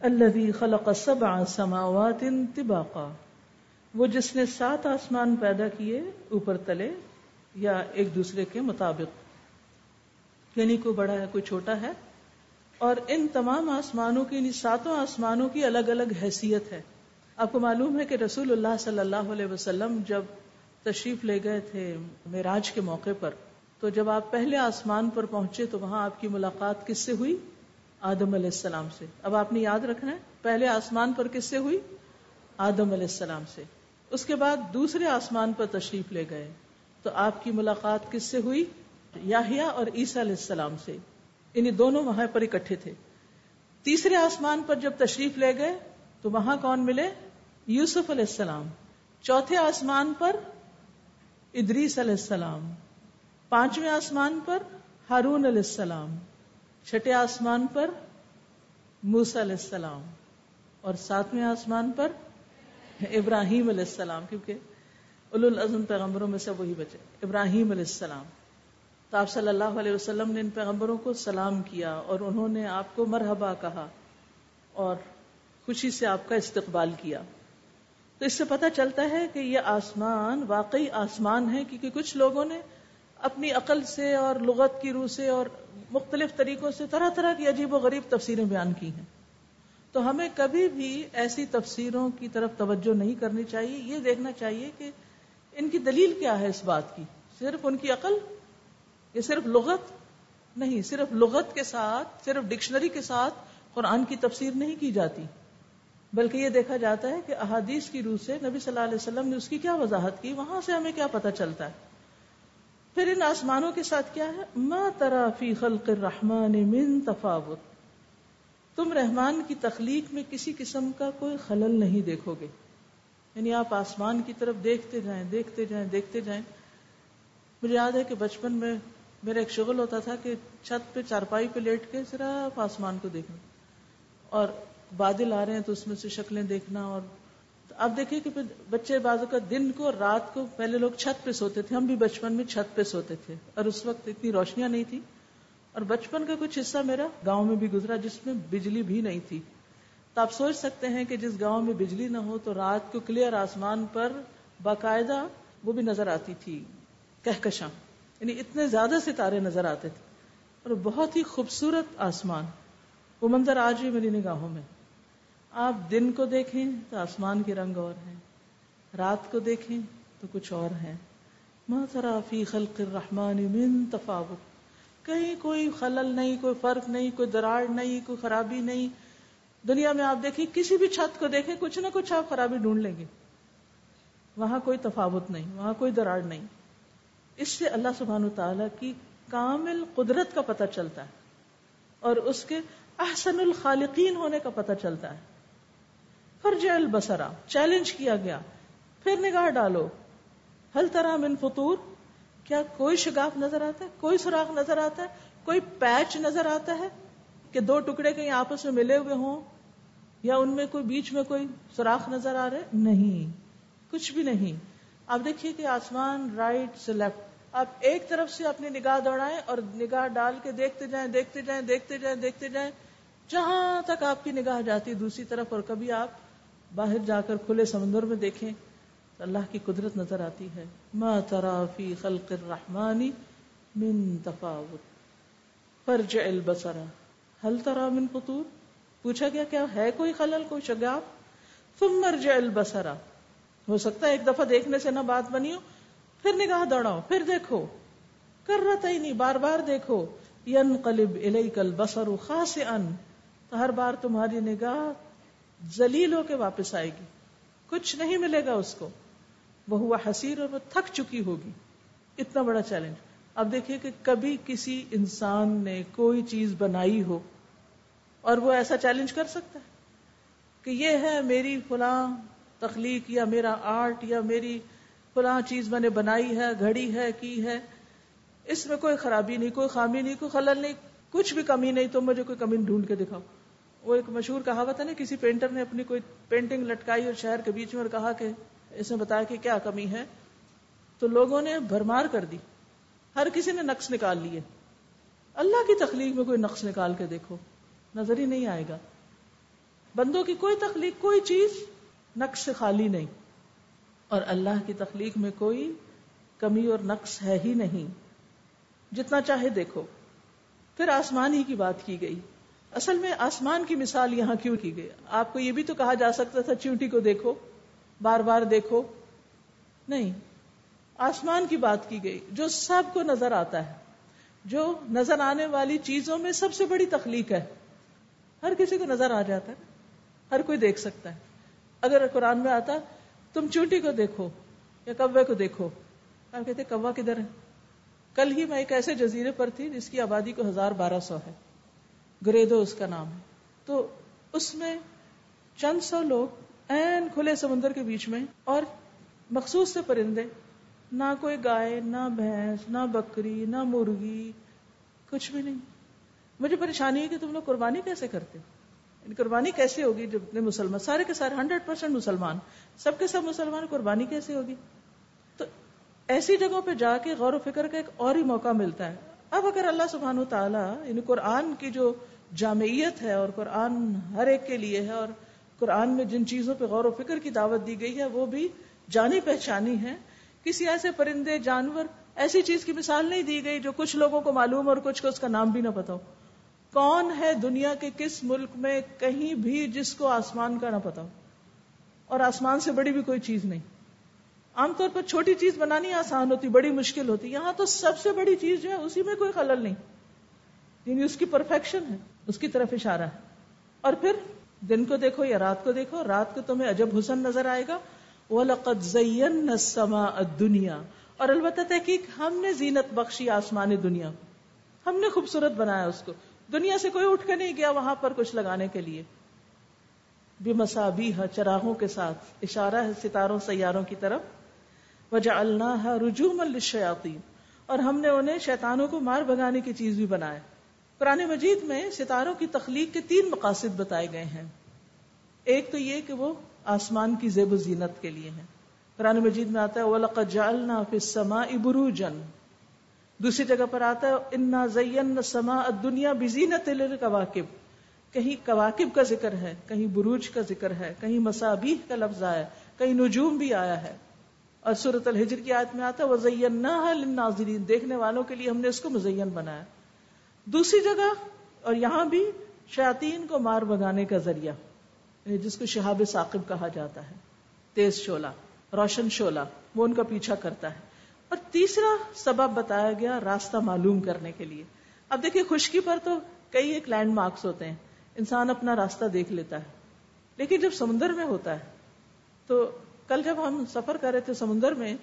الذي خلق سبع سماوات طباقا۔ وہ جس نے سات آسمان پیدا کیے، اوپر تلے یا ایک دوسرے کے مطابق۔ یعنی کوئی بڑا ہے، کوئی چھوٹا ہے۔ اور ان تمام آسمانوں کی یعنی ساتوں آسمانوں کی الگ الگ حیثیت ہے۔ آپ کو معلوم ہے کہ رسول اللہ صلی اللہ علیہ وسلم جب تشریف لے گئے تھے معراج کے موقع پر، تو جب آپ پہلے آسمان پر پہنچے تو وہاں آپ کی ملاقات کس سے ہوئی؟ آدم علیہ السلام سے۔ اب آپ نے یاد رکھنا ہے، پہلے آسمان پر کس سے ہوئی؟ آدم علیہ السلام سے۔ اس کے بعد دوسرے آسمان پر تشریف لے گئے۔ تو آپ کی ملاقات کس سے ہوئی؟ یاہیا اور عیسیٰ علیہ السلام سے۔ انہیں دونوں وہاں پر اکٹھے تھے۔ تیسرے آسمان پر جب تشریف لے گئے، تو وہاں کون ملے؟ یوسف علیہ السلام۔ چوتھے آسمان پر ادریس علیہ السلام۔ پانچویں آسمان پر ہارون علیہ السلام۔ چھٹے آسمان پر موسا علیہ السلام اور ساتویں آسمان پر ابراہیم علیہ السلام، کیونکہ اول العظم پیغمبروں میں سے وہی بچے، ابراہیم علیہ السلام۔ تو آپ صلی اللہ علیہ وسلم نے ان پیغمبروں کو سلام کیا اور انہوں نے آپ کو مرحبا کہا اور خوشی سے آپ کا استقبال کیا۔ تو اس سے پتہ چلتا ہے کہ یہ آسمان واقعی آسمان ہے، کیونکہ کچھ لوگوں نے اپنی عقل سے اور لغت کی روح سے اور مختلف طریقوں سے طرح طرح کی عجیب و غریب تفسیریں بیان کی ہیں۔ تو ہمیں کبھی بھی ایسی تفسیروں کی طرف توجہ نہیں کرنی چاہیے۔ یہ دیکھنا چاہیے کہ ان کی دلیل کیا ہے اس بات کی؟ صرف ان کی عقل؟ یہ صرف لغت؟ نہیں، صرف لغت کے ساتھ، صرف ڈکشنری کے ساتھ قرآن کی تفسیر نہیں کی جاتی۔ بلکہ یہ دیکھا جاتا ہے کہ احادیث کی روح سے نبی صلی اللہ علیہ وسلم نے اس کی کیا وضاحت کی؟ وہاں سے ہمیں کیا پتہ چلتا ہے؟ پھر ان آسمانوں کے ساتھ کیا ہے؟ ما ترا فی خلق الرحمن من تفاوت۔ تم رحمان کی تخلیق میں کسی قسم کا کوئی خلل نہیں دیکھو گے۔ یعنی آپ آسمان کی طرف دیکھتے جائیں دیکھتے جائیں دیکھتے جائیں۔ مجھے یاد ہے کہ بچپن میں میرا ایک شغل ہوتا تھا کہ چھت پہ چارپائی پہ لیٹ کے صرف آسمان کو دیکھنا۔ اور بادل آ رہے ہیں تو اس میں سے شکلیں دیکھنا اور اب دیکھیں کہ بچے بازو کا دن کو رات کو پہلے لوگ چھت پہ سوتے تھے۔ ہم بھی بچپن میں چھت پہ سوتے تھے اور اس وقت اتنی روشنیاں نہیں تھی اور بچپن کا کچھ حصہ میرا گاؤں میں بھی گزرا جس میں بجلی بھی نہیں تھی۔ تو آپ سوچ سکتے ہیں کہ جس گاؤں میں بجلی نہ ہو تو رات کو کلیئر آسمان پر باقاعدہ وہ بھی نظر آتی تھی، کہکشاں۔ یعنی اتنے زیادہ ستارے نظر آتے تھے۔ اور بہت ہی خوبصورت آسمان۔ وہ منظر آج بھی میری نگاہوں میں۔ آپ دن کو دیکھیں تو آسمان کے رنگ اور ہیں، رات کو دیکھیں تو کچھ اور ہیں۔ فی خلق الرحمن من تفاوت۔ کہیں کوئی خلل نہیں، کوئی فرق نہیں، کوئی دراڑ نہیں، کوئی خرابی نہیں۔ دنیا میں آپ دیکھیں، کسی بھی چھت کو دیکھیں، کچھ نہ کچھ آپ خرابی ڈھونڈ لیں گے۔ وہاں کوئی تفاوت نہیں، وہاں کوئی دراڑ نہیں۔ اس سے اللہ سبحان و تعالی کی کامل قدرت کا پتہ چلتا ہے اور اس کے احسن الخالقین ہونے کا پتہ چلتا ہے۔ فرج البسرا چیلنج کیا گیا۔ پھر نگاہ ڈالو۔ ہل طرح من فطور، کیا کوئی شگاف نظر آتا ہے؟ کوئی سوراخ نظر آتا ہے؟ کوئی پیچ نظر آتا ہے کہ دو ٹکڑے کہیں آپس میں ملے ہوئے ہوں؟ یا ان میں کوئی بیچ میں کوئی سوراخ نظر آ رہے؟ نہیں، کچھ بھی نہیں۔ آپ دیکھیے کہ آسمان رائٹ سے لیفٹ آپ ایک طرف سے اپنی نگاہ دوڑائیں اور نگاہ ڈال کے دیکھتے جائیں دیکھتے جائیں دیکھتے جائیں دیکھتے جائیں۔ جہاں تک آپ کی نگاہ جاتی، دوسری طرف اور کبھی آپ باہر جا کر کھلے سمندر میں دیکھیں تو اللہ کی قدرت نظر آتی ہے۔ ما ترا فی خلق الرحمن من تفاوت۔ فرجع البصر۔ هل ترى من فطور؟ پوچھا گیا، کیا ہے کوئی خلل، کوئی شگاف؟ ثم ارجع البصر۔ ہو سکتا ہے ایک دفعہ دیکھنے سے نہ بات بنی ہو، پھر نگاہ دوڑاؤ، پھر دیکھو۔ کر رہا ہی نہیں بار بار دیکھو۔ ينقلب الیک البصر خاسئا۔ تو ہر بار تمہاری نگاہ زلیل ہو کے واپس آئے گی۔ کچھ نہیں ملے گا اس کو۔ وہ ہوا حسیر اور وہ تھک چکی ہوگی۔ اتنا بڑا چیلنج۔ اب دیکھیے کہ کبھی کسی انسان نے کوئی چیز بنائی ہو اور وہ ایسا چیلنج کر سکتا ہے کہ یہ ہے میری فلاں تخلیق یا میرا آرٹ یا میری فلاں چیز میں نے بنائی ہے، گھڑی ہے، کی ہے۔ اس میں کوئی خرابی نہیں، کوئی خامی نہیں، کوئی خلل نہیں، کچھ بھی کمی نہیں، تم مجھے کوئی کمی ڈھونڈ کے دکھاؤ۔ وہ ایک مشہور کہاوت ہے نا، کسی پینٹر نے اپنی کوئی پینٹنگ لٹکائی اور شہر کے بیچ میں اور کہا کہ اس نے بتایا کہ کیا کمی ہے۔ تو لوگوں نے بھرمار کر دی۔ ہر کسی نے نقص نکال لیے۔ اللہ کی تخلیق میں کوئی نقص نکال کے دیکھو، نظر ہی نہیں آئے گا۔ بندوں کی کوئی تخلیق، کوئی چیز نقص سے خالی نہیں۔ اور اللہ کی تخلیق میں کوئی کمی اور نقص ہے ہی نہیں۔ جتنا چاہے دیکھو۔ پھر آسمان ہی کی بات کی گئی۔ اصل میں آسمان کی مثال یہاں کیوں کی گئی؟ آپ کو یہ بھی تو کہا جا سکتا تھا چیوٹی کو دیکھو، بار بار دیکھو۔ نہیں، آسمان کی بات کی گئی، جو سب کو نظر آتا ہے، جو نظر آنے والی چیزوں میں سب سے بڑی تخلیق ہے۔ ہر کسی کو نظر آ جاتا ہے، ہر کوئی دیکھ سکتا ہے۔ اگر قرآن میں آتا، تم چوٹی کو دیکھو یا کوے کو دیکھو، آپ کہتے، کوا کدھر ہے؟ کل ہی میں ایک ایسے جزیرے پر تھی جس کی آبادی کو ہزار بارہ سو ہے۔ گریدو اس کا نام ہے۔ تو اس میں چند سو لوگ این کھلے سمندر کے بیچ میں اور مخصوص سے پرندے، نہ کوئی گائے، نہ بھینس، نہ بکری، نہ مرغی، کچھ بھی نہیں۔ مجھے پریشانی ہے کہ تم لوگ قربانی کیسے کرتے؟ یعنی قربانی کیسے ہوگی جب مسلمان، سارے کے سارے ہنڈریڈ پرسینٹ مسلمان، سب کے سب مسلمان، قربانی کیسے ہوگی؟ تو ایسی جگہوں پہ جا کے غور و فکر کا ایک اور ہی موقع ملتا ہے۔ اب اگر اللہ سبحانہ تعالیٰ یعنی قرآن کی جو جامعیت ہے اور قرآن ہر ایک کے لیے ہے اور قرآن میں جن چیزوں پہ غور و فکر کی دعوت دی گئی ہے، وہ بھی جانی پہچانی ہے کسی ایسے پرندے، جانور ایسی چیز کی مثال نہیں دی گئی جو کچھ لوگوں کو معلوم اور کچھ کو اس کا نام بھی نہ پتا ہو۔ کون ہے دنیا کے کس ملک میں کہیں بھی جس کو آسمان کا نہ پتا ہو؟ اور آسمان سے بڑی بھی کوئی چیز نہیں۔ عام طور پر چھوٹی چیز بنانی آسان ہوتی، بڑی مشکل ہوتی۔ یہاں تو سب سے بڑی چیز جو ہے، اسی میں کوئی خلل نہیں۔ یعنی اس کی پرفیکشن ہے، اس کی طرف اشارہ ہے۔ اور پھر دن کو دیکھو یا رات کو دیکھو، رات کو تمہیں عجب حسن نظر آئے گا۔ وہ لقت زین دنیا اور البتہ تحقیق، ہم نے زینت بخشی آسمان دنیا ہم نے خوبصورت بنایا اس کو۔ دنیا سے کوئی اٹھ کے نہیں گیا وہاں پر کچھ لگانے کے لیے۔ بے مسابی چراغوں کے ساتھ۔ اشارہ ہے ستاروں، سیاروں کی طرف۔ وجہ اللہ رجوم الشیاتی اور ہم نے انہیں شیطانوں کو مار بگانے کی چیز بھی بنایا۔ قرآن مجید میں ستاروں کی تخلیق کے تین مقاصد بتائے گئے ہیں۔ ایک تو یہ کہ وہ آسمان کی زیب و زینت کے لیے ہیں۔ قرآن مجید میں آتا ہے، وَلَقَدْ جَعَلْنَا فِي السَّمَاءِ بُرُوجًا۔ دوسری جگہ پر آتا ہے، اِنَّا زَيَّنَّ السَّمَاءَ الدُّنْيَا بِزِينَةِ لِلْكَوَاكِبِ۔ کہیں کواکب کا ذکر ہے، کہیں بروج کا ذکر ہے، کہیں مسابیح کا لفظ آیا کہیں نجوم بھی آیا ہے۔ اور صورت الحجر کی آیت میں آتا ہے وزین دیکھنے والوں کے لیے ہم نے اس کو مزین بنایا۔ دوسری جگہ، اور یہاں بھی شاطین کو مار بگانے کا ذریعہ جس کو شہاب ثاقب کہا جاتا ہے۔ تیز شولا روشن شولا وہ ان کا پیچھا کرتا ہے۔ اور تیسرا سبب بتایا گیا راستہ معلوم کرنے کے لیے۔ اب دیکھیے، خشکی پر تو کئی ایک لینڈ مارکس ہوتے ہیں۔ انسان اپنا راستہ دیکھ لیتا ہے، لیکن جب سمندر میں ہوتا ہے، تو کل جب ہم سفر کر رہے تھے سمندر میں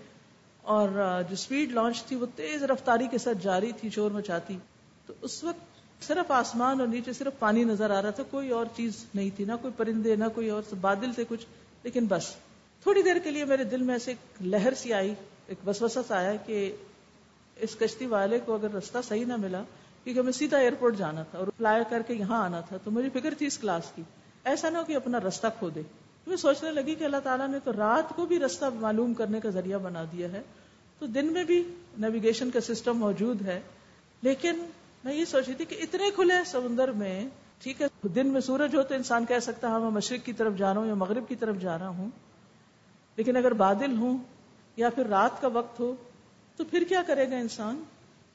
اور جو سپیڈ لانچ تھی وہ تیز رفتاری کے ساتھ جاری تھی، شور مچاتی، تو اس وقت صرف آسمان اور نیچے صرف پانی نظر آ رہا تھا، کوئی اور چیز نہیں تھی، نہ کوئی پرندے، نہ کوئی اور بادل تھے کچھ، لیکن بس۔ تھوڑی دیر کے لیے میرے دل میں ایسے ایک لہر سی آئی، ایک بس وسط آیا کہ اس کشتی والے کو اگر رستہ صحیح نہ ملا، کیونکہ ہمیں سیدھا ایئرپورٹ جانا تھا اور فلائی کر کے یہاں آنا تھا، تو مجھے فکر تھی اس کلاس کی۔ ایسا نہ ہو کہ اپنا رستہ کھو دے۔ میں سوچنے لگی کہ اللہ تعالیٰ نے تو رات کو بھی رستہ معلوم کرنے کا ذریعہ بنا دیا ہے۔ تو دن میں بھی نیویگیشن کا سسٹم موجود ہے۔ لیکن میں یہ سوچ رہی تھی کہ اتنے کھلے سمندر میں، ٹھیک ہے، دن میں سورج ہو تو انسان کہہ سکتا ہاں میں مشرق کی طرف جا رہا ہوں یا مغرب کی طرف جا رہا ہوں۔ لیکن اگر بادل ہوں یا پھر رات کا وقت ہو، تو پھر کیا کرے گا انسان؟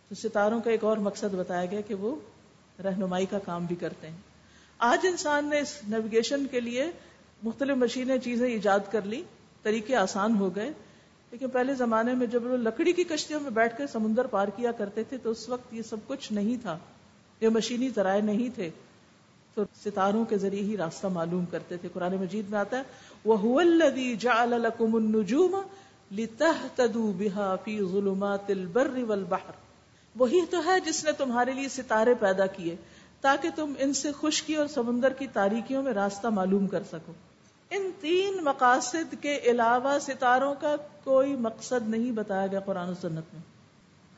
تو ستاروں کا ایک اور مقصد بتایا گیا کہ وہ رہنمائی کا کام بھی کرتے ہیں۔ آج انسان نے اس نیویگیشن کے لیے مختلف مشینیں چیزیں ایجاد کر لی طریقے آسان ہو گئے۔ لیکن پہلے زمانے میں جب وہ لکڑی کی کشتیوں میں بیٹھ کر سمندر پار کیا کرتے تھے، تو اس وقت یہ سب کچھ نہیں تھا۔ یہ مشینی ذرائع نہیں تھے۔ تو ستاروں کے ذریعے ہی راستہ معلوم کرتے تھے۔ قرآن مجید میں آتا ہے وہ النجوم لتهتدوا بها في ظلمات البر والبحر۔ وہی تو ہے جس نے تمہارے لیے ستارے پیدا کیے، تاکہ تم ان سے خشکی اور سمندر کی تاریکیوں میں راستہ معلوم کر سکو۔ ان تین مقاصد کے علاوہ ستاروں کا کوئی مقصد نہیں بتایا گیا قرآن و سنت میں۔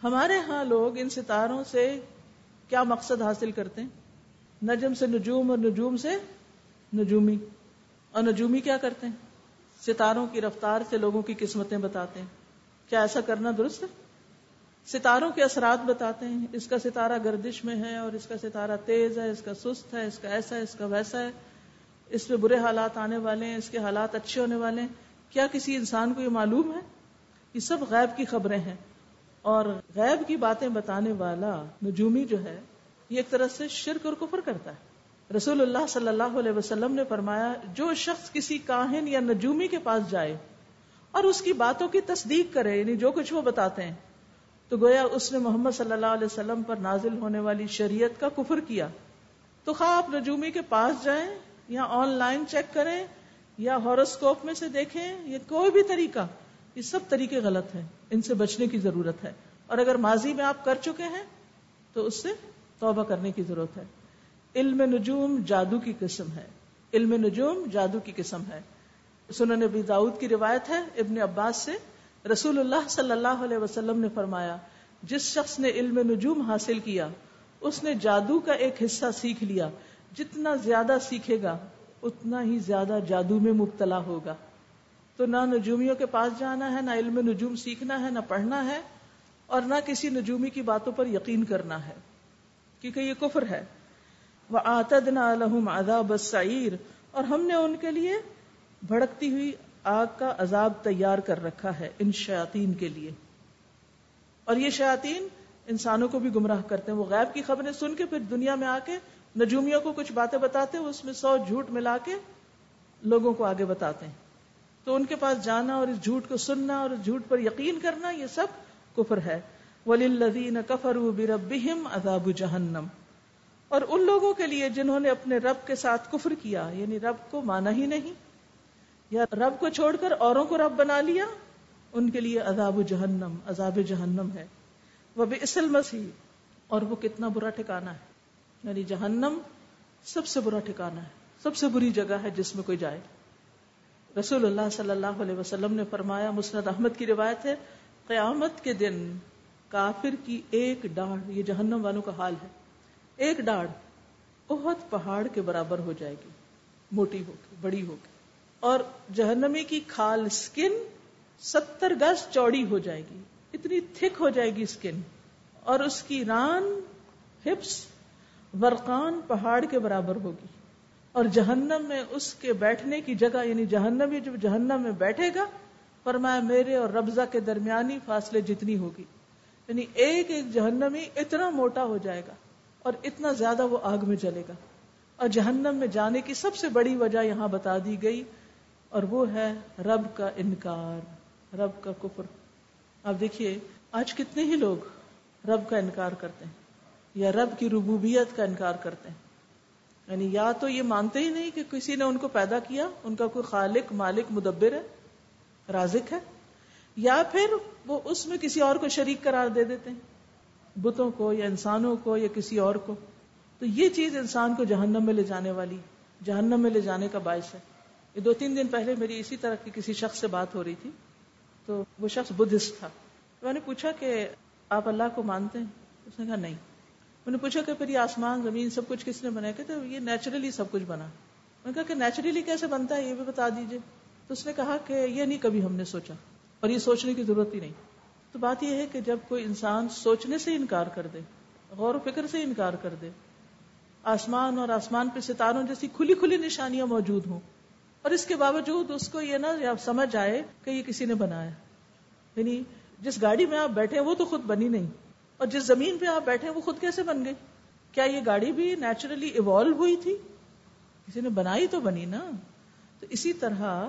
ہمارے ہاں لوگ ان ستاروں سے کیا مقصد حاصل کرتے ہیں؟ نجم سے نجوم اور نجوم سے نجومی۔ اور نجومی کیا کرتے ہیں؟ ستاروں کی رفتار سے لوگوں کی قسمتیں بتاتے ہیں۔ کیا ایسا کرنا درست ہے؟ ستاروں کے اثرات بتاتے ہیں۔ اس کا ستارہ گردش میں ہے اور اس کا ستارہ تیز ہے، اس کا سست ہے، اس کا ایسا ہے، اس کا ویسا ہے۔ اس میں برے حالات آنے والے ہیں، اس کے حالات اچھے ہونے والے ہیں۔ کیا کسی انسان کو یہ معلوم ہے یہ سب غیب کی خبریں ہیں؟ اور غیب کی باتیں بتانے والا نجومی جو ہے، یہ ایک طرح سے شرک اور کفر کرتا ہے۔ رسول اللہ صلی اللہ علیہ وسلم نے فرمایا، جو شخص کسی کاہن یا نجومی کے پاس جائے اور اس کی باتوں کی تصدیق کرے یعنی جو کچھ وہ بتاتے ہیں، تو گویا اس نے محمد صلی اللہ علیہ وسلم پر نازل ہونے والی شریعت کا کفر کیا۔ تو خواہ آپ نجومی کے پاس جائیں یا آن لائن چیک کریں یا ہاروسکوپ میں سے دیکھیں یا کوئی بھی طریقہ، یہ سب طریقے غلط ہیں، ان سے بچنے کی ضرورت ہے۔ اور اگر ماضی میں آپ کر چکے ہیں، تو اس سے توبہ کرنے کی ضرورت ہے۔ علم نجوم جادو کی قسم ہے۔ علم نجوم جادو کی قسم ہے۔ سنن نبی داؤد کی روایت ہے، ابن عباس سے رسول اللہ صلی اللہ علیہ وسلم نے فرمایا، جس شخص نے علم نجوم حاصل کیا، اس نے جادو کا ایک حصہ سیکھ لیا۔ جتنا زیادہ سیکھے گا، اتنا ہی زیادہ جادو میں مبتلا ہوگا۔ تو نہ نجومیوں کے پاس جانا ہے، نہ علم نجوم سیکھنا ہے، نہ پڑھنا ہے، اور نہ کسی نجومی کی باتوں پر یقین کرنا ہے۔ کیونکہ یہ کفر ہے۔ وہ آتد نہ اور ہم نے ان کے لیے بھڑکتی ہوئی آگ کا عذاب تیار کر رکھا ہے، ان شیاطین کے لیے۔ اور یہ شیاطین انسانوں کو بھی گمراہ کرتے ہیں۔ وہ غیب کی خبریں سن کے پھر دنیا میں آ کے نجومیوں کو کچھ باتیں بتاتے اس میں سو جھوٹ ملا کے لوگوں کو آگے بتاتے ہیں۔ تو ان کے پاس جانا اور اس جھوٹ کو سننا اور اس جھوٹ پر یقین کرنا، یہ سب کفر ہے۔ ولی الدین کفر بربہم عذاب جہنم اور ان لوگوں کے لیے جنہوں نے اپنے رب کے ساتھ کفر کیا یعنی رب کو مانا ہی نہیں، یا رب کو چھوڑ کر اوروں کو رب بنا لیا، ان کے لیے عذاب جہنم عذاب جہنم ہے۔ وہ بھی اصل مسیح اور وہ کتنا برا ٹھکانا ہے۔ یعنی جہنم سب سے برا ٹھکانا ہے، سب سے بری جگہ ہے جس میں کوئی جائے۔ رسول اللہ صلی اللہ علیہ وسلم نے فرمایا، مسند احمد کی روایت ہے، قیامت کے دن کافر کی ایک ڈاڑھ یہ جہنم والوں کا حال ہے، ایک ڈاڑھ بہت پہاڑ کے برابر ہو جائے گی، موٹی ہوگی، بڑی ہوگی، اور جہنمی کی کھال اسکن ستر گز چوڑی ہو جائے گی، اتنی تھک ہو جائے گی اسکن اور اس کی ران، ہپس ورقان پہاڑ کے برابر ہوگی اور جہنم میں اس کے بیٹھنے کی جگہ یعنی جہنمی جب جہنم میں بیٹھے گا، فرمایا میرے اور ربزہ کے درمیانی فاصلے جتنی ہوگی۔ یعنی ایک ایک جہنمی اتنا موٹا ہو جائے گا اور اتنا زیادہ وہ آگ میں جلے گا۔ اور جہنم میں جانے کی سب سے بڑی وجہ یہاں بتا دی گئی اور وہ ہے رب کا انکار، رب کا کفر۔ آپ دیکھیے، آج کتنے ہی لوگ رب کا انکار کرتے ہیں۔ یا رب کی ربوبیت کا انکار کرتے ہیں۔ یعنی یا تو یہ مانتے ہی نہیں کہ کسی نے ان کو پیدا کیا، ان کا کوئی خالق، مالک، مدبر ہے، رازق ہے، یا پھر وہ اس میں کسی اور کو شریک قرار دے دیتے ہیں۔ بتوں کو یا انسانوں کو یا کسی اور کو۔ تو یہ چیز انسان کو جہنم میں لے جانے والی، جہنم میں لے جانے کا باعث ہے۔ یہ دو تین دن پہلے میری اسی طرح کی کسی شخص سے بات ہو رہی تھی۔ تو وہ شخص بدھسٹ تھا۔ میں نے پوچھا کہ آپ اللہ کو مانتے ہیں؟ اس نے کہا نہیں۔ میں نے پوچھا کہ پھر یہ آسمان، زمین سب کچھ کس نے بنایا کہ یہ نیچرلی سب کچھ بنا۔ میں نے کہا کہ نیچرلی کیسے بنتا ہے؟ یہ بھی بتا دیجیے تو اس نے کہا کہ یہ نہیں کبھی ہم نے سوچا، اور یہ سوچنے کی ضرورت ہی نہیں۔ تو بات یہ ہے کہ جب کوئی انسان سوچنے سے انکار کر دے، غور و فکر سے انکار کر دے، آسمان اور آسمان پہ ستاروں جیسی کھلی کھلی نشانیاں موجود ہوں، اور اس کے باوجود اس کو یہ نا سمجھ آئے کہ یہ کسی نے بنایا۔ یعنی جس گاڑی میں آپ بیٹھے وہ تو خود بنی نہیں۔ اور جس زمین پہ آپ بیٹھے وہ خود کیسے بن گئی کیا یہ گاڑی بھی نیچرلی ایوالو ہوئی تھی؟ کسی نے بنائی تو بنی نا؟ تو اسی طرح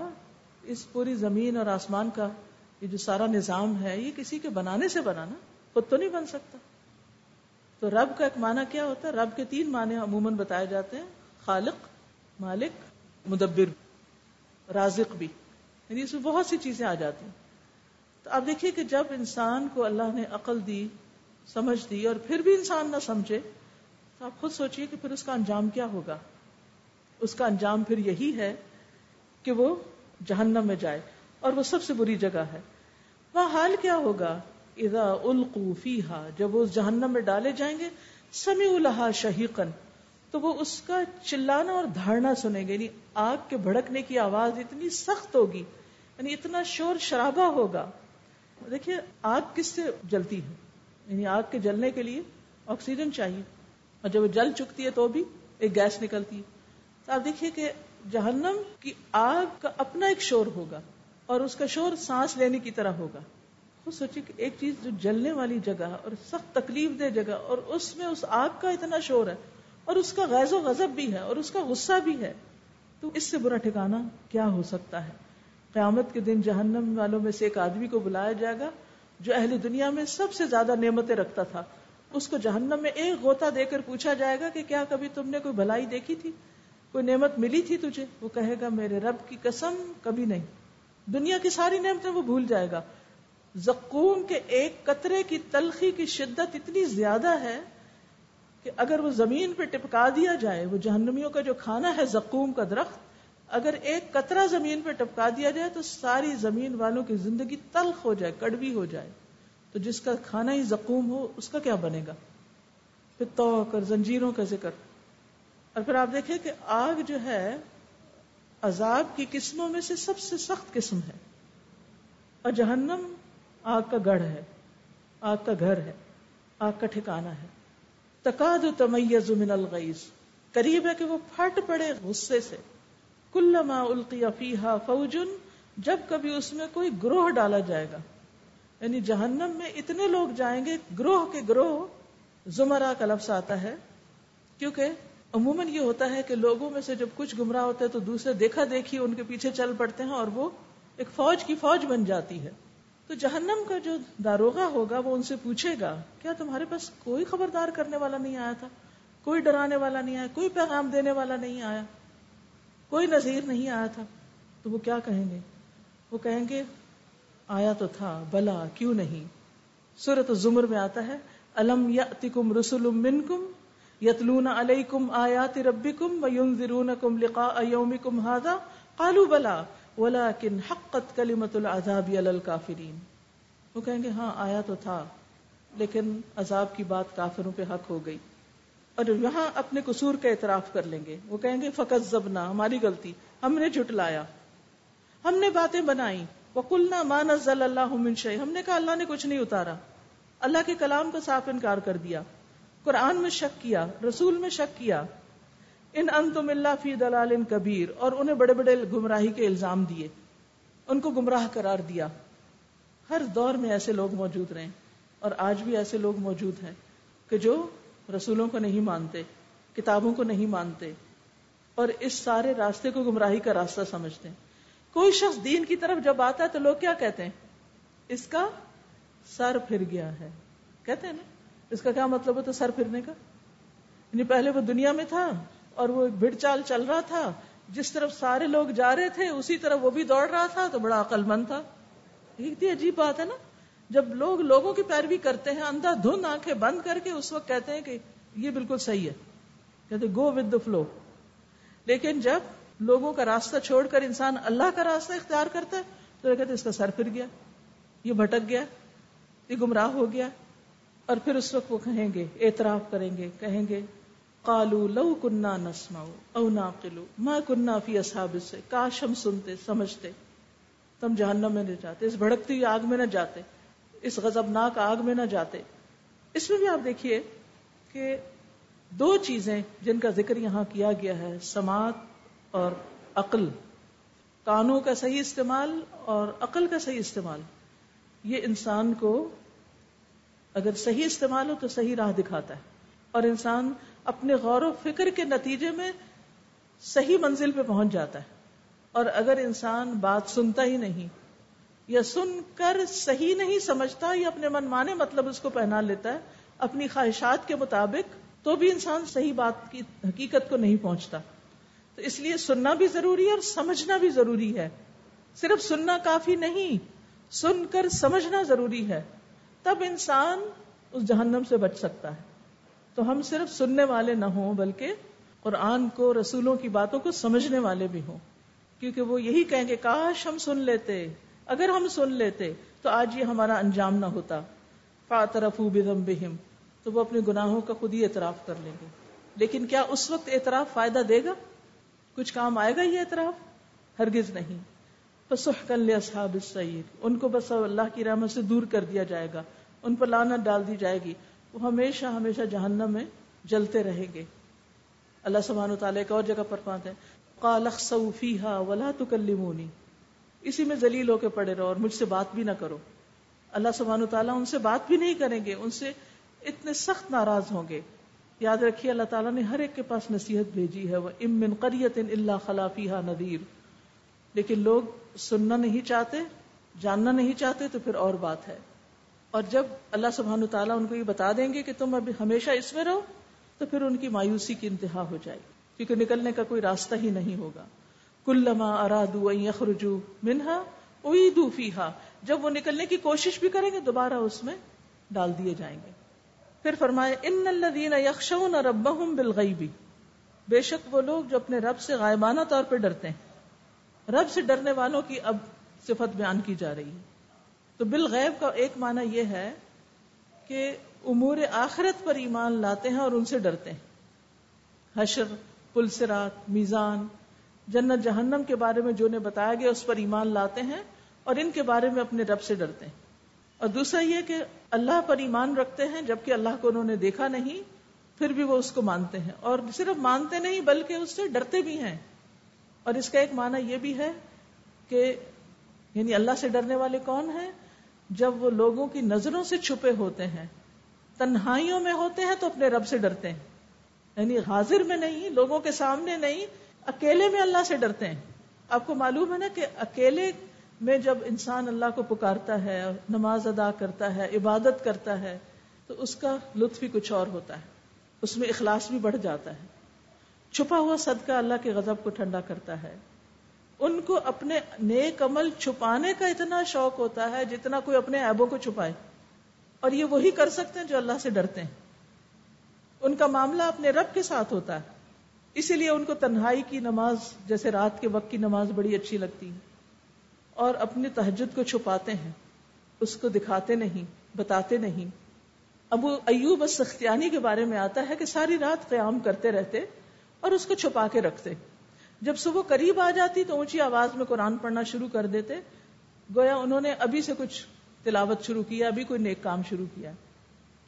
اس پوری زمین اور آسمان کا یہ جو سارا نظام ہے، یہ کسی کے بنانے سے بنانا خود تو نہیں بن سکتا۔ تو رب کا ایک معنی کیا ہوتا ہے؟ رب کے تین معنی عموماً بتائے جاتے ہیں۔ خالق، مالک، مدبر، رازق بھی۔ یعنی اس میں بہت سی چیزیں آ جاتی ہیں۔ تو آپ دیکھیے کہ جب انسان کو اللہ نے عقل دی سمجھ دی اور پھر بھی انسان نہ سمجھے، تو آپ خود سوچئے کہ پھر اس کا انجام کیا ہوگا؟ اس کا انجام پھر یہی ہے کہ وہ جہنم میں جائے اور وہ سب سے بری جگہ ہے۔ وہاں حال کیا ہوگا؟ اذا القو فیہا، جب وہ اس جہنم میں ڈالے جائیں گے سمیع لہا شہیقن تو وہ اس کا چلانا اور دھارنا سنیں گے یعنی آگ کے بھڑکنے کی آواز اتنی سخت ہوگی یعنی اتنا شور شرابہ ہوگا۔ دیکھیے، آگ کس سے جلتی ہے؟ یعنی آگ کے جلنے کے لیے آکسیجن چاہیے۔ اور جب وہ جل چکتی ہے تو بھی ایک گیس نکلتی ہے۔ تو آپ دیکھیے کہ جہنم کی آگ کا اپنا ایک شور ہوگا اور اس کا شور سانس لینے کی طرح ہوگا۔ خود سوچے کہ ایک چیز جو جلنے والی جگہ اور سخت تکلیف دہ جگہ اور اس میں اس آگ کا اتنا شور ہے اور اس کا غیظ و غضب بھی ہے اور اس کا غصہ بھی ہے، تو اس سے برا ٹھکانا کیا ہو سکتا ہے؟ قیامت کے دن جہنم والوں میں سے ایک آدمی کو بلایا جائے گا جو اہل دنیا میں سب سے زیادہ نعمتیں رکھتا تھا، اس کو جہنم میں ایک غوطہ دے کر پوچھا جائے گا کہ کیا کبھی تم نے کوئی بھلائی دیکھی تھی؟ کوئی نعمت ملی تھی تجھے؟ وہ کہے گا، میرے رب کی قسم کبھی نہیں۔ دنیا کی ساری نعمتیں وہ بھول جائے گا۔ زقوم کے ایک قطرے کی تلخی کی شدت اتنی زیادہ ہے کہ اگر وہ زمین پہ ٹپکا دیا جائے، وہ جہنمیوں کا جو کھانا ہے زقوم کا درخت اگر ایک قطرہ زمین پہ ٹپکا دیا جائے تو ساری زمین والوں کی زندگی تلخ ہو جائے، کڑوی ہو جائے۔ تو جس کا کھانا ہی زقوم ہو، اس کا کیا بنے گا؟ پھر توق اور زنجیروں کا ذکر۔ اور پھر آپ دیکھیں کہ آگ جو ہے، عذاب کی قسموں میں سے سب سے سخت قسم ہے۔ اور جہنم آگ کا گڑھ ہے، آگ کا گھر ہے، آگ کا ٹھکانا ہے۔ تقاد تمیز من الغیز قریب ہے کہ وہ پھٹ پڑے غصے سے۔ کلما القی فیحا فوجن، جب کبھی اس میں کوئی گروہ ڈالا جائے گا۔ یعنی جہنم میں اتنے لوگ جائیں گے، گروہ کے گروہ زمرہ کا لفظ آتا ہے۔ کیونکہ عموماً یہ ہوتا ہے کہ لوگوں میں سے جب کچھ گمراہ ہوتا ہے تو دوسرے دیکھا دیکھی ان کے پیچھے چل پڑتے ہیں اور وہ ایک فوج کی فوج بن جاتی ہے۔ تو جہنم کا جو داروغہ ہوگا وہ ان سے پوچھے گا، کیا تمہارے پاس کوئی خبردار کرنے والا نہیں آیا تھا؟ کوئی ڈرانے والا نہیں آیا، کوئی پیغام دینے والا نہیں آیا؟ کوئی نظیر نہیں آیا تھا، تو وہ کیا کہیں گے؟ وہ کہیں گے، آیا تو تھا، بلا، کیوں نہیں؟ سورت زمر میں آتا ہے، الم یاتکم رسول منکم یتلون علیکم آیات ربکم وینذرونکم لقاء یومکم هذا؟ قالوا بلا، ولیکن حقت کلمت العذاب علی الکافرین۔ وہ کہیں گے ہاں آیا تو تھا، لیکن عذاب کی بات کافروں پہ حق ہو گئی۔ اور یہاں اپنے قصور کا اعتراف کر لیں گے۔ وہ کہیں گے فقط زبنا ہماری غلطی، ہم نے جھٹلایا۔ ہم نے باتیں بنائی وکلنا مان نزل اللہ من ہم نے کہا، اللہ نے کچھ نہیں اتارا۔ اللہ کے کلام کا صاف انکار کر دیا۔ قرآن میں شک کیا، رسول میں شک کیا۔ ان انتم اللہ فی دلال کبیر اور انہیں بڑے بڑے گمراہی کے الزام دیے۔ ان کو گمراہ قرار دیا۔ ہر دور میں ایسے لوگ موجود رہے اور آج بھی ایسے لوگ موجود ہیں کہ جو رسولوں کو نہیں مانتے، کتابوں کو نہیں مانتے، اور اس سارے راستے کو گمراہی کا راستہ سمجھتے ہیں۔ کوئی شخص دین کی طرف جب آتا ہے تو لوگ کیا کہتے ہیں؟ اس کا سر پھر گیا ہے۔ کہتے ہیں نا، اس کا کیا مطلب ہوتا سر پھرنے کا؟ یعنی پہلے وہ دنیا میں تھا اور وہ بھڑ چال چل رہا تھا۔ جس طرف سارے لوگ جا رہے تھے، اسی طرف وہ بھی دوڑ رہا تھا تو بڑا عقل مند تھا اتنی عجیب بات ہے نا۔ جب لوگ لوگوں کی پیروی کرتے ہیں، اندھا دھند آنکھیں بند کر کے اس وقت کہتے ہیں کہ یہ بالکل صحیح ہے۔ کہتے گو ود دا فلو لیکن جب لوگوں کا راستہ چھوڑ کر انسان اللہ کا راستہ اختیار کرتا ہے، تو کہتے اس کا سر پھر گیا، یہ بھٹک گیا، یہ گمراہ ہو گیا، اور پھر اس وقت وہ کہیں گے، اعتراف کریں گے، کہیں گے کالو لو کنہ نسما او ناقلو ماں کنہ فی اصحاب سے کاش ہم سنتے، سمجھتے، تم جہنم میں نہ جاتے، اس بھڑکتی آگ میں نہ جاتے۔ اس غضبناک آگ میں نہ جاتے۔ اس میں بھی آپ دیکھیے کہ دو چیزیں جن کا ذکر یہاں کیا گیا ہے، سماعت اور عقل۔ کانوں کا صحیح استعمال اور عقل کا صحیح استعمال۔ یہ انسان کو اگر صحیح استعمال ہو تو صحیح راہ دکھاتا ہے۔ اور انسان اپنے غور و فکر کے نتیجے میں صحیح منزل پہ پہنچ جاتا ہے۔ اور اگر انسان بات سنتا ہی نہیں یا سن کر صحیح نہیں سمجھتا، یا اپنے من مانے مطلب اس کو پہنا لیتا ہے، اپنی خواہشات کے مطابق تو بھی انسان صحیح بات کی، حقیقت کو نہیں پہنچتا۔ تو اس لیے سننا بھی ضروری ہے اور سمجھنا بھی ضروری ہے۔ صرف سننا کافی نہیں، سن کر سمجھنا ضروری ہے۔ تب انسان اس جہنم سے بچ سکتا ہے۔ تو ہم صرف سننے والے نہ ہوں، بلکہ قرآن کو، رسولوں کی باتوں کو سمجھنے والے بھی ہوں۔ کیونکہ وہ یہی کہیں گے، کاش ہم سن لیتے۔ اگر ہم سن لیتے تو آج یہ ہمارا انجام نہ ہوتا۔ فاطرف بدم بہم تو وہ اپنے گناہوں کا خود ہی اعتراف کر لیں گے۔ لیکن کیا اس وقت اعتراف فائدہ دے گا؟ کچھ کام آئے گا یہ اعتراف؟ ہرگز نہیں۔ اصحاب السعیر ان کو بس اللہ کی رحمت سے دور کر دیا جائے گا، ان پر لانت ڈال دی جائے گی۔ وہ ہمیشہ ہمیشہ جہنم میں جلتے رہیں گے۔ اللہ سبحانہ و تعالیٰ ایک اور جگہ پر پاتے ہیں، قال اخسؤ فیہا ولا اسی میں ذلیل ہو کے پڑے رہو اور مجھ سے بات بھی نہ کرو۔ اللہ سبحانہ تعالیٰ ان سے بات بھی نہیں کریں گے، ان سے اتنے سخت ناراض ہوں گے۔ یاد رکھیے، اللہ تعالیٰ نے ہر ایک کے پاس نصیحت بھیجی ہے وہ ام من قریت اللہ خلافیہ ندیر لیکن لوگ سننا نہیں چاہتے، جاننا نہیں چاہتے تو پھر اور بات ہے۔ اور جب اللہ سبحانہ تعالیٰ ان کو یہ بتا دیں گے کہ تم ابھی ہمیشہ اس میں رہو، تو پھر ان کی مایوسی کی انتہا ہو جائے کیونکہ نکلنے کا کوئی راستہ ہی نہیں ہوگا۔ کلما ارادو یخرجو منہا اعیدو فیہا۔ جب وہ نکلنے کی کوشش بھی کریں گے، دوبارہ اس میں ڈال دیے جائیں گے۔ پھر فرمائے ان الذین یخشون ربهم بالغیب۔ بے شک وہ لوگ جو اپنے رب سے غائبانہ طور پہ ڈرتے ہیں۔ رب سے ڈرنے والوں کی اب صفت بیان کی جا رہی ہے۔ تو بالغیب کا ایک معنی یہ ہے کہ امور آخرت پر ایمان لاتے ہیں اور ان سے ڈرتے ہیں۔ حشر، پلسرات، میزان جنت جہنم کے بارے میں جو نے بتایا گیا، اس پر ایمان لاتے ہیں اور ان کے بارے میں اپنے رب سے ڈرتے ہیں۔ اور دوسرا یہ کہ اللہ پر ایمان رکھتے ہیں، جبکہ اللہ کو انہوں نے دیکھا نہیں، پھر بھی وہ اس کو مانتے ہیں۔ اور صرف مانتے نہیں، بلکہ اس سے ڈرتے بھی ہیں۔ اور اس کا ایک معنی یہ بھی ہے کہ یعنی اللہ سے ڈرنے والے کون ہیں؟ جب وہ لوگوں کی نظروں سے چھپے ہوتے ہیں، تنہائیوں میں ہوتے ہیں تو اپنے رب سے ڈرتے ہیں۔ یعنی حاضر میں نہیں، لوگوں کے سامنے نہیں اکیلے میں اللہ سے ڈرتے ہیں۔ آپ کو معلوم ہے نا کہ اکیلے میں جب انسان اللہ کو پکارتا ہے، نماز ادا کرتا ہے، عبادت کرتا ہے، تو اس کا لطف ہی کچھ اور ہوتا ہے۔ اس میں اخلاص بھی بڑھ جاتا ہے۔ چھپا ہوا صدقہ اللہ کے غضب کو ٹھنڈا کرتا ہے۔ ان کو اپنے نیک عمل چھپانے کا اتنا شوق ہوتا ہے جتنا کوئی اپنے عیبوں کو چھپائے۔ اور یہ وہی کر سکتے ہیں جو اللہ سے ڈرتے ہیں۔ ان کا معاملہ اپنے رب کے ساتھ ہوتا ہے۔ اسی لیے ان کو تنہائی کی نماز، جیسے رات کے وقت کی نماز بڑی اچھی لگتی ہے اور اپنی تہجد کو چھپاتے ہیں۔ اس کو دکھاتے نہیں، بتاتے نہیں۔ ابو ایوب السختیانی کے بارے میں آتا ہے کہ ساری رات قیام کرتے رہتے اور اس کو چھپا کے رکھتے۔ جب صبح قریب آ جاتی تو اونچی آواز میں قرآن پڑھنا شروع کر دیتے۔ گویا انہوں نے ابھی سے کچھ تلاوت شروع کیا ابھی کوئی نیک کام شروع کیا۔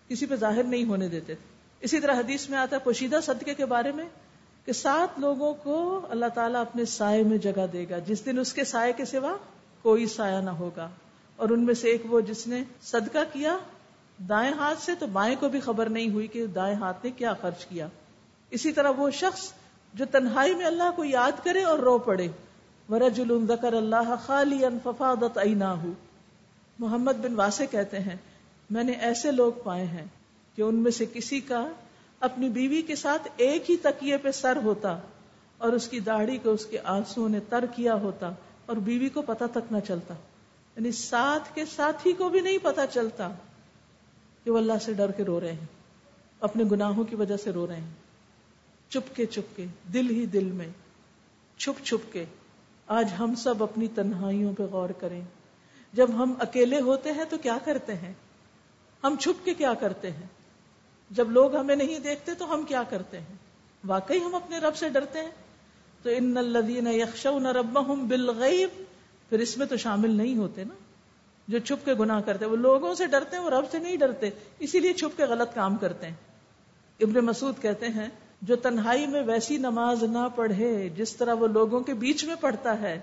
کسی پہ ظاہر نہیں ہونے دیتے۔ اسی طرح حدیث میں آتا ہے پوشیدہ صدقے کے بارے میں۔ کہ سات لوگوں کو اللہ تعالیٰ اپنے سائے میں جگہ دے گا۔ جس دن اس کے سائے کے سوا کوئی سایہ نہ ہوگا۔ اور ان میں سے ایک وہ جس نے صدقہ کیا دائیں ہاتھ سے تو بائیں کو بھی خبر نہیں ہوئی کہ دائیں ہاتھ نے کیا خرچ کیا۔ اسی طرح وہ شخص جو تنہائی میں اللہ کو یاد کرے اور رو پڑے۔ ورجل ذکر اللہ خالی ففادت عیناہ محمد بن واسے کہتے ہیں، میں نے ایسے لوگ پائے ہیں کہ ان میں سے کسی کا اپنی بیوی کے ساتھ ایک ہی تکیے پہ سر ہوتا اور اس کی داڑھی کو اس کے آنسو نے تر کیا ہوتا اور بیوی کو پتا تک نہ چلتا۔ یعنی ساتھ کے ساتھی کو بھی نہیں پتا چلتا کہ وہ اللہ سے ڈر کے رو رہے ہیں، اپنے گناہوں کی وجہ سے رو رہے ہیں۔ چپ کے چپ کے دل ہی دل میں، چھپ چھپ کے آج ہم سب اپنی تنہائیوں پہ غور کریں۔ جب ہم اکیلے ہوتے ہیں تو کیا کرتے ہیں؟ ہم چھپ کے کیا کرتے ہیں؟ جب لوگ ہمیں نہیں دیکھتے تو ہم کیا کرتے ہیں؟ واقعی ہم اپنے رب سے ڈرتے ہیں؟ تو ان الذین یخشون ربهم بالغیب، پھر اس میں تو شامل نہیں ہوتے نا؟ جو چھپ کے گناہ کرتے وہ لوگوں سے ڈرتے ہیں، وہ رب سے نہیں ڈرتے، اسی لیے چھپ کے غلط کام کرتے ہیں۔ ابن مسعود کہتے ہیں، جو تنہائی میں ویسی نماز نہ پڑھے، جس طرح وہ لوگوں کے بیچ میں پڑھتا ہے،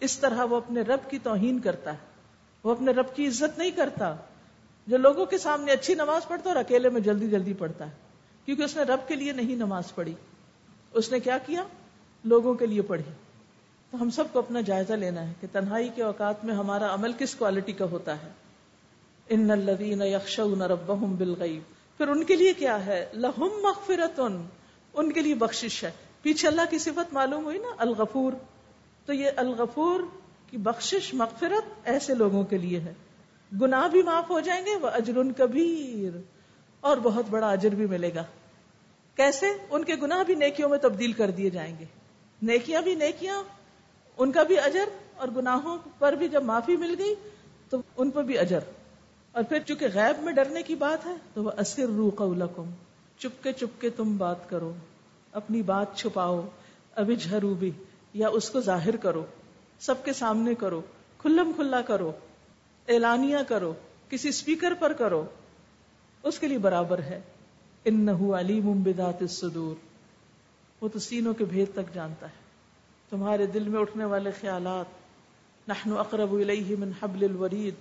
اس طرح وہ اپنے رب کی توہین کرتا ہے۔ وہ اپنے رب کی عزت نہیں کرتا۔ جو لوگوں کے سامنے اچھی نماز پڑھتا اور اکیلے میں جلدی جلدی پڑھتا ہے، کیونکہ اس نے رب کے لیے نہیں نماز پڑھی۔ اس نے کیا کیا؟ لوگوں کے لیے پڑھی۔ تو ہم سب کو اپنا جائزہ لینا ہے کہ تنہائی کے اوقات میں ہمارا عمل کس کوالٹی کا ہوتا ہے۔ ان الذین یخشون ربهم بالغیب۔ پھر ان کے لیے کیا ہے؟ لہم مغفرت ان کے لیے بخشش ہے۔ پیچھے اللہ کی صفت معلوم ہوئی نا؟ الغفور۔ تو یہ الغفور کی بخشش، مغفرت ایسے لوگوں کے لیے ہے۔ گناہ بھی معاف ہو جائیں گے وہ اجر کبیر۔ اور بہت بڑا اجر بھی ملے گا۔ کیسے؟ ان کے گناہ بھی نیکیوں میں تبدیل کر دیے جائیں گے۔ نیکیاں بھی نیکیاں، ان کا بھی اجر، اور گناہوں پر بھی جب معافی مل گئی، تو ان پر بھی اجر۔ اور پھر چونکہ غیب میں ڈرنے کی بات ہے، تو وہ اصر رو قولکم چپ کے چپ کے تم بات کرو۔ اپنی بات چھپاؤ۔ ابھی جھرو بھی یا اس کو ظاہر کرو۔ سب کے سامنے کرو۔ کھلم کھلا کرو۔ اعلانیہ کرو، کسی اسپیکر پر کرو، اس کے لیے برابر ہے۔ ان علیم بذات الصدور۔ وہ تو سینوں کے بھید تک جانتا ہے۔ تمہارے دل میں اٹھنے والے خیالات۔ نحن اقرب الیہ من حبل الورید۔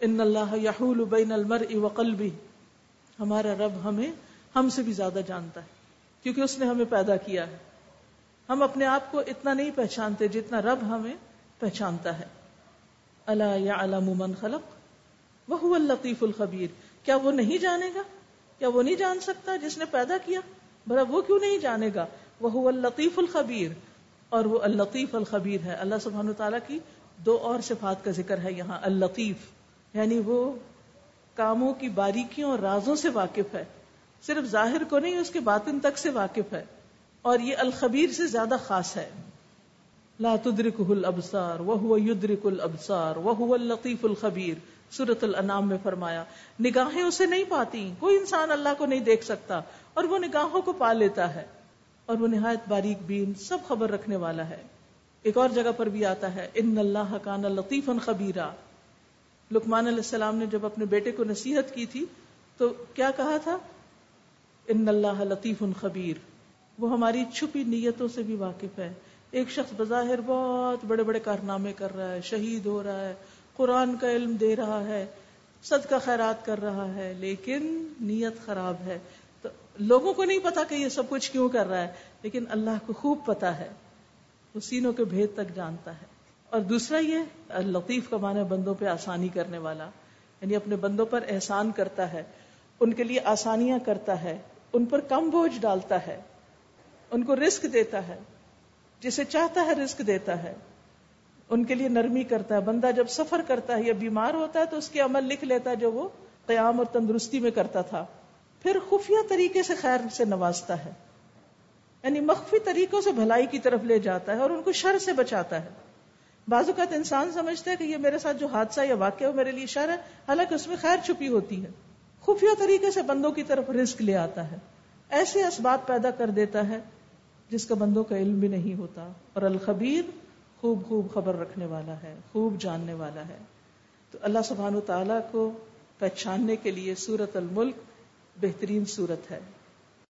ان اللہ یحول بین المرء وقلبی ہمارا رب ہمیں، ہم سے بھی زیادہ جانتا ہے، کیونکہ اس نے ہمیں پیدا کیا ہے۔ ہم اپنے آپ کو اتنا نہیں پہچانتے جتنا رب ہمیں پہچانتا ہے۔ اللہ یا علام من خلق وہ الطیف الخبیر۔ کیا وہ نہیں جانے گا؟ کیا وہ نہیں جان سکتا جس نے پیدا کیا؟ بھلا وہ کیوں نہیں جانے گا؟ وہ الطیف الخبیر۔ اور وہ الطیف الخبیر ہے۔ اللہ سبحانہ تعالیٰ کی دو اور صفات کا ذکر ہے یہاں الطیف یعنی وہ کاموں کی باریکیوں اور رازوں سے واقف ہے۔ صرف ظاہر کو نہیں، اس کے باطن تک سے واقف ہے۔ اور یہ الخبیر سے زیادہ خاص ہے۔ لا تدرکہ الابصار وہو یدرک الابصار وہو اللطیف الخبیر سورت الانام میں فرمایا، نگاہیں اسے نہیں پاتی، کوئی انسان اللہ کو نہیں دیکھ سکتا، اور وہ نگاہوں کو پا لیتا ہے۔ اور وہ نہایت باریک بین، سب خبر رکھنے والا ہے۔ ایک اور جگہ پر بھی آتا ہے، ان اللہ کان لطیف خبیرہ لکمان علیہ السلام نے جب اپنے بیٹے کو نصیحت کی تھی، تو کیا کہا تھا؟ ان اللہ لطیف خبیر۔ وہ ہماری چھپی نیتوں سے بھی واقف ہے۔ ایک شخص بظاہر بہت بڑے بڑے کارنامے کر رہا ہے، شہید ہو رہا ہے، قرآن کا علم دے رہا ہے، صدقہ کا خیرات کر رہا ہے، لیکن نیت خراب ہے۔ تو لوگوں کو نہیں پتا کہ یہ سب کچھ کیوں کر رہا ہے، لیکن اللہ کو خوب پتا ہے، وہ سینوں کے بھید تک جانتا ہے۔ اور دوسرا یہ، لطیف کا معنی بندوں پہ آسانی کرنے والا یعنی اپنے بندوں پر احسان کرتا ہے، ان کے لیے آسانیاں کرتا ہے، ان پر کم بوجھ ڈالتا ہے، ان کو رسک دیتا ہے۔ جسے چاہتا ہے رسک دیتا ہے۔ ان کے لیے نرمی کرتا ہے۔ بندہ جب سفر کرتا ہے یا بیمار ہوتا ہے تو اس کے عمل لکھ لیتا ہے جو وہ قیام اور تندرستی میں کرتا تھا۔ پھر خفیہ طریقے سے خیر سے نوازتا ہے۔ یعنی مخفی طریقوں سے بھلائی کی طرف لے جاتا ہے اور ان کو شر سے بچاتا ہے۔ بعض اوقات انسان سمجھتا ہے کہ یہ میرے ساتھ جو حادثہ یا واقعہ میرے لیے شر ہے، حالانکہ اس میں خیر چھپی ہوتی ہے۔ خفیہ طریقے سے بندوں کی طرف رزق لے آتا ہے۔ ایسے اسباب پیدا کر دیتا ہے جس کا بندوں کا علم بھی نہیں ہوتا اور الخبیر خوب خوب خبر رکھنے والا ہے، خوب جاننے والا ہے۔ تو اللہ سبحان و تعالیٰ کو پہچاننے کے لیے سورت الملک بہترین صورت ہے۔